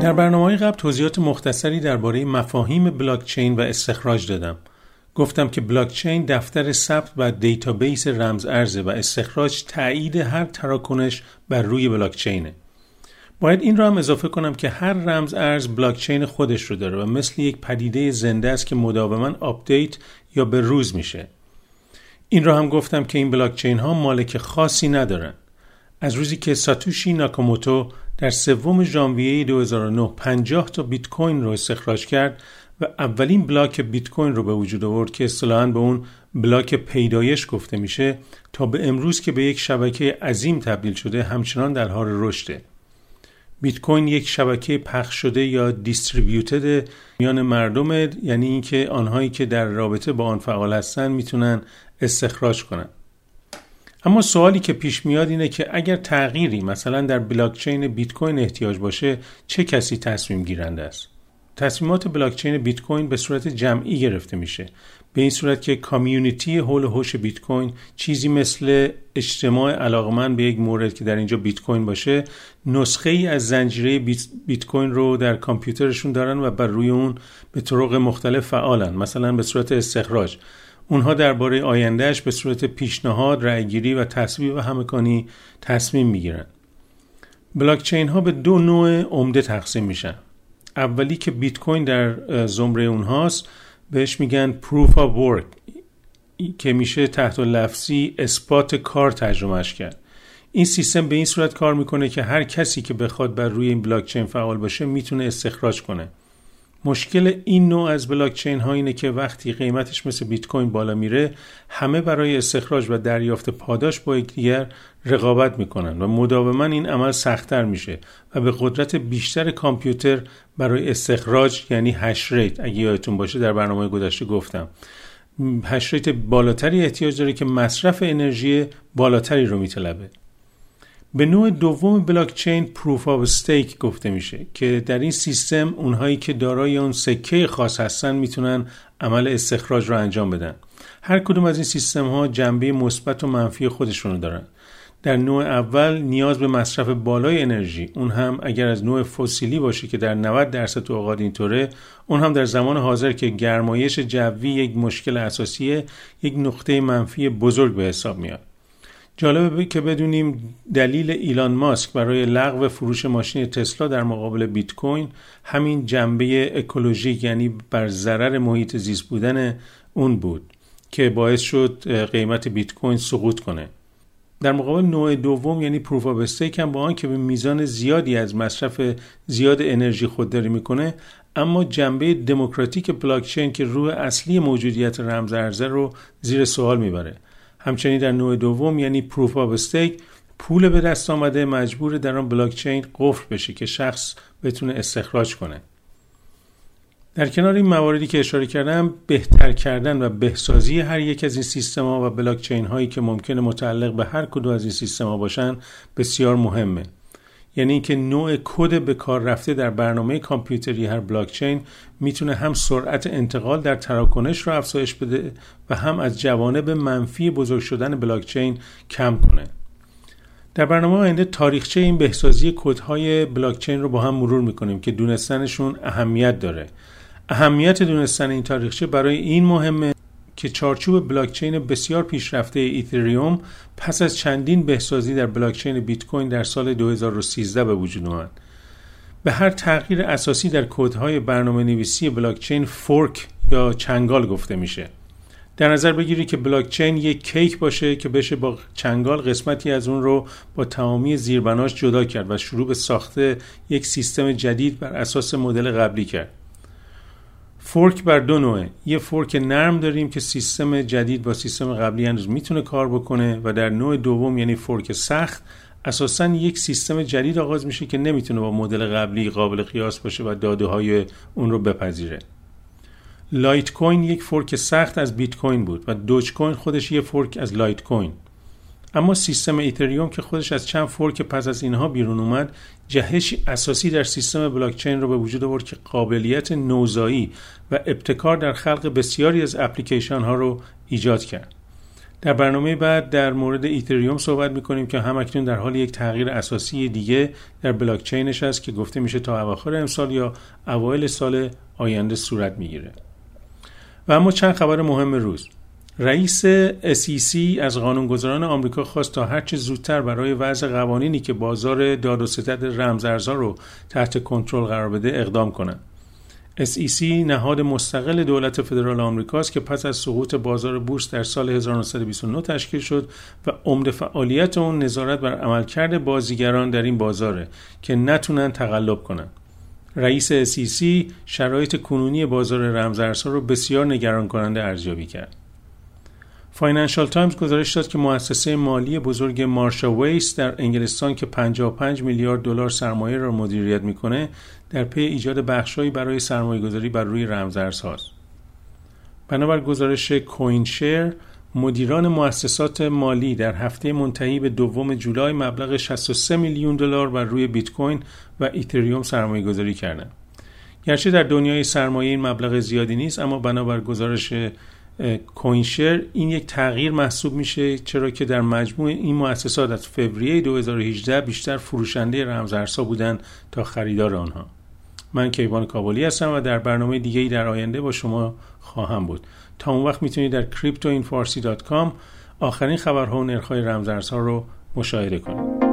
در برنامه قبل توضیحات مختصری درباره مفاهیم بلاکچین و استخراج دادم. گفتم که بلاکچین دفتر ثبت و database رمز ارزه و استخراج تایید هر تراکنش بر روی بلاکچینه. باید این را هم اضافه کنم که هر رمز ارز بلاکچین خودش رو داره و مثل یک پدیده زنده است که مداوما update یا به روز میشه. این را هم گفتم که این بلاکچین ها مالک خاصی ندارن. از روزی که ساتوشی ناکاموتو در سوم ژانویه 2009 50 تا بیت کوین رو استخراج کرد و اولین بلاک بیت کوین رو به وجود آورد که اصطلاحاً به اون بلاک پیدایش گفته میشه تا به امروز که به یک شبکه عظیم تبدیل شده همچنان در حال رشده. بیت کوین یک شبکه پخش شده یا دیستریبیوتد میان مردم یعنی اینکه آنهایی که در رابطه با آن فعال هستند می‌تونن استخراج کنند اما سوالی که پیش میاد اینه که اگر تغییری مثلا در بلاکچین بیت کوین احتیاج باشه چه کسی تصمیم گیرنده است؟ تصمیمات بلاکچین بیت کوین به صورت جمعی گرفته میشه. به این صورت که کامیونیتی هول هوش بیت کوین چیزی مثل اجتماع علاقمند به یک مورد که در اینجا بیت کوین باشه نسخه ای از زنجیره بیت کوین رو در کامپیوترشون دارن و بر روی اون به طرق مختلف فعالن مثلا به صورت استخراج. اونها درباره آیندهش به صورت پیشنهاد، رأیگیری و تصویب و همکانی تصمیم می‌گیرن. بلاکچین ها به دو نوع عمده تقسیم میشن. اولی که بیت کوین در زمره اونهاست بهش میگن proof of work که میشه تحت لفظی اثبات کار ترجمهش کرد. این سیستم به این صورت کار می‌کنه که هر کسی که بخواد بر روی این بلاکچین فعال باشه می‌تونه استخراج کنه. مشکل این نوع از بلاکچین ها اینه که وقتی قیمتش مثل بیت کوین بالا میره همه برای استخراج و دریافت پاداش با یکدیگر رقابت می‌کنن و مداوما این عمل سختتر میشه و به قدرت بیشتر کامپیوتر برای استخراج یعنی hash rate اگه یادتون باشه در برنامه گذشته گفتم. hash rate بالاتری احتیاج داره که مصرف انرژی بالاتری رو میطلبه. به نوع دوم بلاکچین proof of stake گفته میشه که در این سیستم اونهایی که دارای اون سکه خاص هستن می‌تونن عمل استخراج رو انجام بدن. هر کدوم از این سیستم ها جنبه مثبت و منفی خودشونو دارن. در نوع اول نیاز به مصرف بالای انرژی اون هم اگر از نوع فسیلی باشه که در 90 درصد اوقات اینطوره اون هم در زمان حاضر که گرمایش جوی یک مشکل اساسیه یک نقطه منفی بزرگ به حساب میاد. جالبه که بدونیم دلیل ایلان ماسک برای لغو فروش ماشین تسلا در مقابل بیت کوین همین جنبه اکولوژیک یعنی بر ضرر محیط زیست بودن اون بود که باعث شد قیمت بیت کوین سقوط کنه. در مقابل نوع دوم یعنی proof of stake هم با آنکه به میزان زیادی از مصرف زیاد انرژی خودداری می‌کنه اما جنبه دموکراتیک بلاکچین که روح اصلی موجودیت رمز ارزه رو زیر سوال می‌بره. همچنین در نوع دوم یعنی proof of stake پول به دست آمده مجبوره در آن بلاکچین قفل بشه که شخص بتونه استخراج کنه. در کنار این مواردی که اشاره کردم بهتر کردن و بهسازی هر یک از این سیستم ها و بلاکچین هایی که ممکنه متعلق به هر کدوم از این سیستم ها باشن بسیار مهمه. یعنی اینکه نوع کد به کار رفته در برنامه کامپیوتری هر بلاکچین می‌تونه هم سرعت انتقال در تراکنش رو افزایش بده و هم از جوانب منفی بزرگ شدن بلاکچین کم کنه. در برنامه آینده تاریخچه این بهسازی کدهای بلاکچین رو با هم مرور می‌کنیم که دونستنشون اهمیت داره. اهمیت دونستن این تاریخچه برای این مهمه که چارچوب بلاکچین بسیار پیشرفته ایتریوم پس از چندین بهسازی در بلاکچین بیت کوین در سال 2013 به وجود آمد. به هر تغییر اساسی در کدهای برنامه نویسی بلاکچین فورک یا چنگال گفته میشه. در نظر بگیرید که بلاکچین یک کیک باشه که بشه با چنگال قسمتی از اون رو با تمامی زیربناش جدا کرد و شروع به ساخت یک سیستم جدید بر اساس مدل قبلی کرد. fork بر دو نوعه. یه fork نرم داریم که سیستم جدید با سیستم قبلی هنوز می‌تونه کار بکنه و در نوع دوم یعنی fork سخت اساسا یک سیستم جدید آغاز میشه که نمی‌تونه با مدل قبلی قابل قیاس باشه و داده های اون رو بپذیره. لایت کوین یک fork سخت از بیت کوین بود و دوج کوین خودش یه fork از لایت کوین اما سیستم اتریوم که خودش از چند fork پس از اینها بیرون اومد جهش اساسی در سیستم بلاکچین رو به وجود آورد که قابلیت نوزایی و ابتکار در خلق بسیاری از اپلیکیشن ها رو ایجاد کرد. در برنامه بعد در مورد اتریوم صحبت می‌کنیم که همکنون در حال یک تغییر اساسی دیگه در بلاکچینش هست که گفته میشه تا اواخر امسال یا اوایل سال آینده صورت می‌گیره. و اما چند خبر مهم روز. رئیس SEC از قانونگذاران آمریکا خواست تا هرچه زودتر برای وضع قوانینی که بازار داد و ستد رمزارزها رو تحت کنترل قرار بده اقدام کنند. SEC نهاد مستقل دولت فدرال آمریکاست که پس از سقوط بازار بورس در سال 1929 تشکیل شد و عمده فعالیت اون نظارت بر عملکرد بازیگران در این بازاره که نتونن تقلب کنند. رئیس SEC شرایط کنونی بازار رمزارزها رو بسیار نگران کننده ارزیابی کرد. فاینانشال تایمز گزارش داد که مؤسسه مالی بزرگ مارشال ویس در انگلستان که 55 میلیارد دلار سرمایه را مدیریت می‌کنه در پی ایجاد بخشهایی برای سرمایه گذاری بر روی رمزارزهاست. بنابر گزارش کوین شیر مدیران مؤسسات مالی در هفته منتهی به دوم جولای مبلغ 63 میلیون دلار بر روی بیت کوین و ایتریوم سرمایه گذاری کردند. گرچه در دنیای سرمایه این مبلغ زیادی نیست اما بنابر گزارش کوینشر این یک تغییر محسوب میشه چرا که در مجموع این مؤسسات از فوریه 2018 بیشتر فروشنده رمزارزها بودند تا خریدار آنها. من کیوان کابلی هستم و در برنامه دیگه ای در آینده با شما خواهم بود. تا اون وقت می‌تونید در cryptoinfarsi.com آخرین خبرها و نرخ‌های رمزارزها رو مشاهده کنید.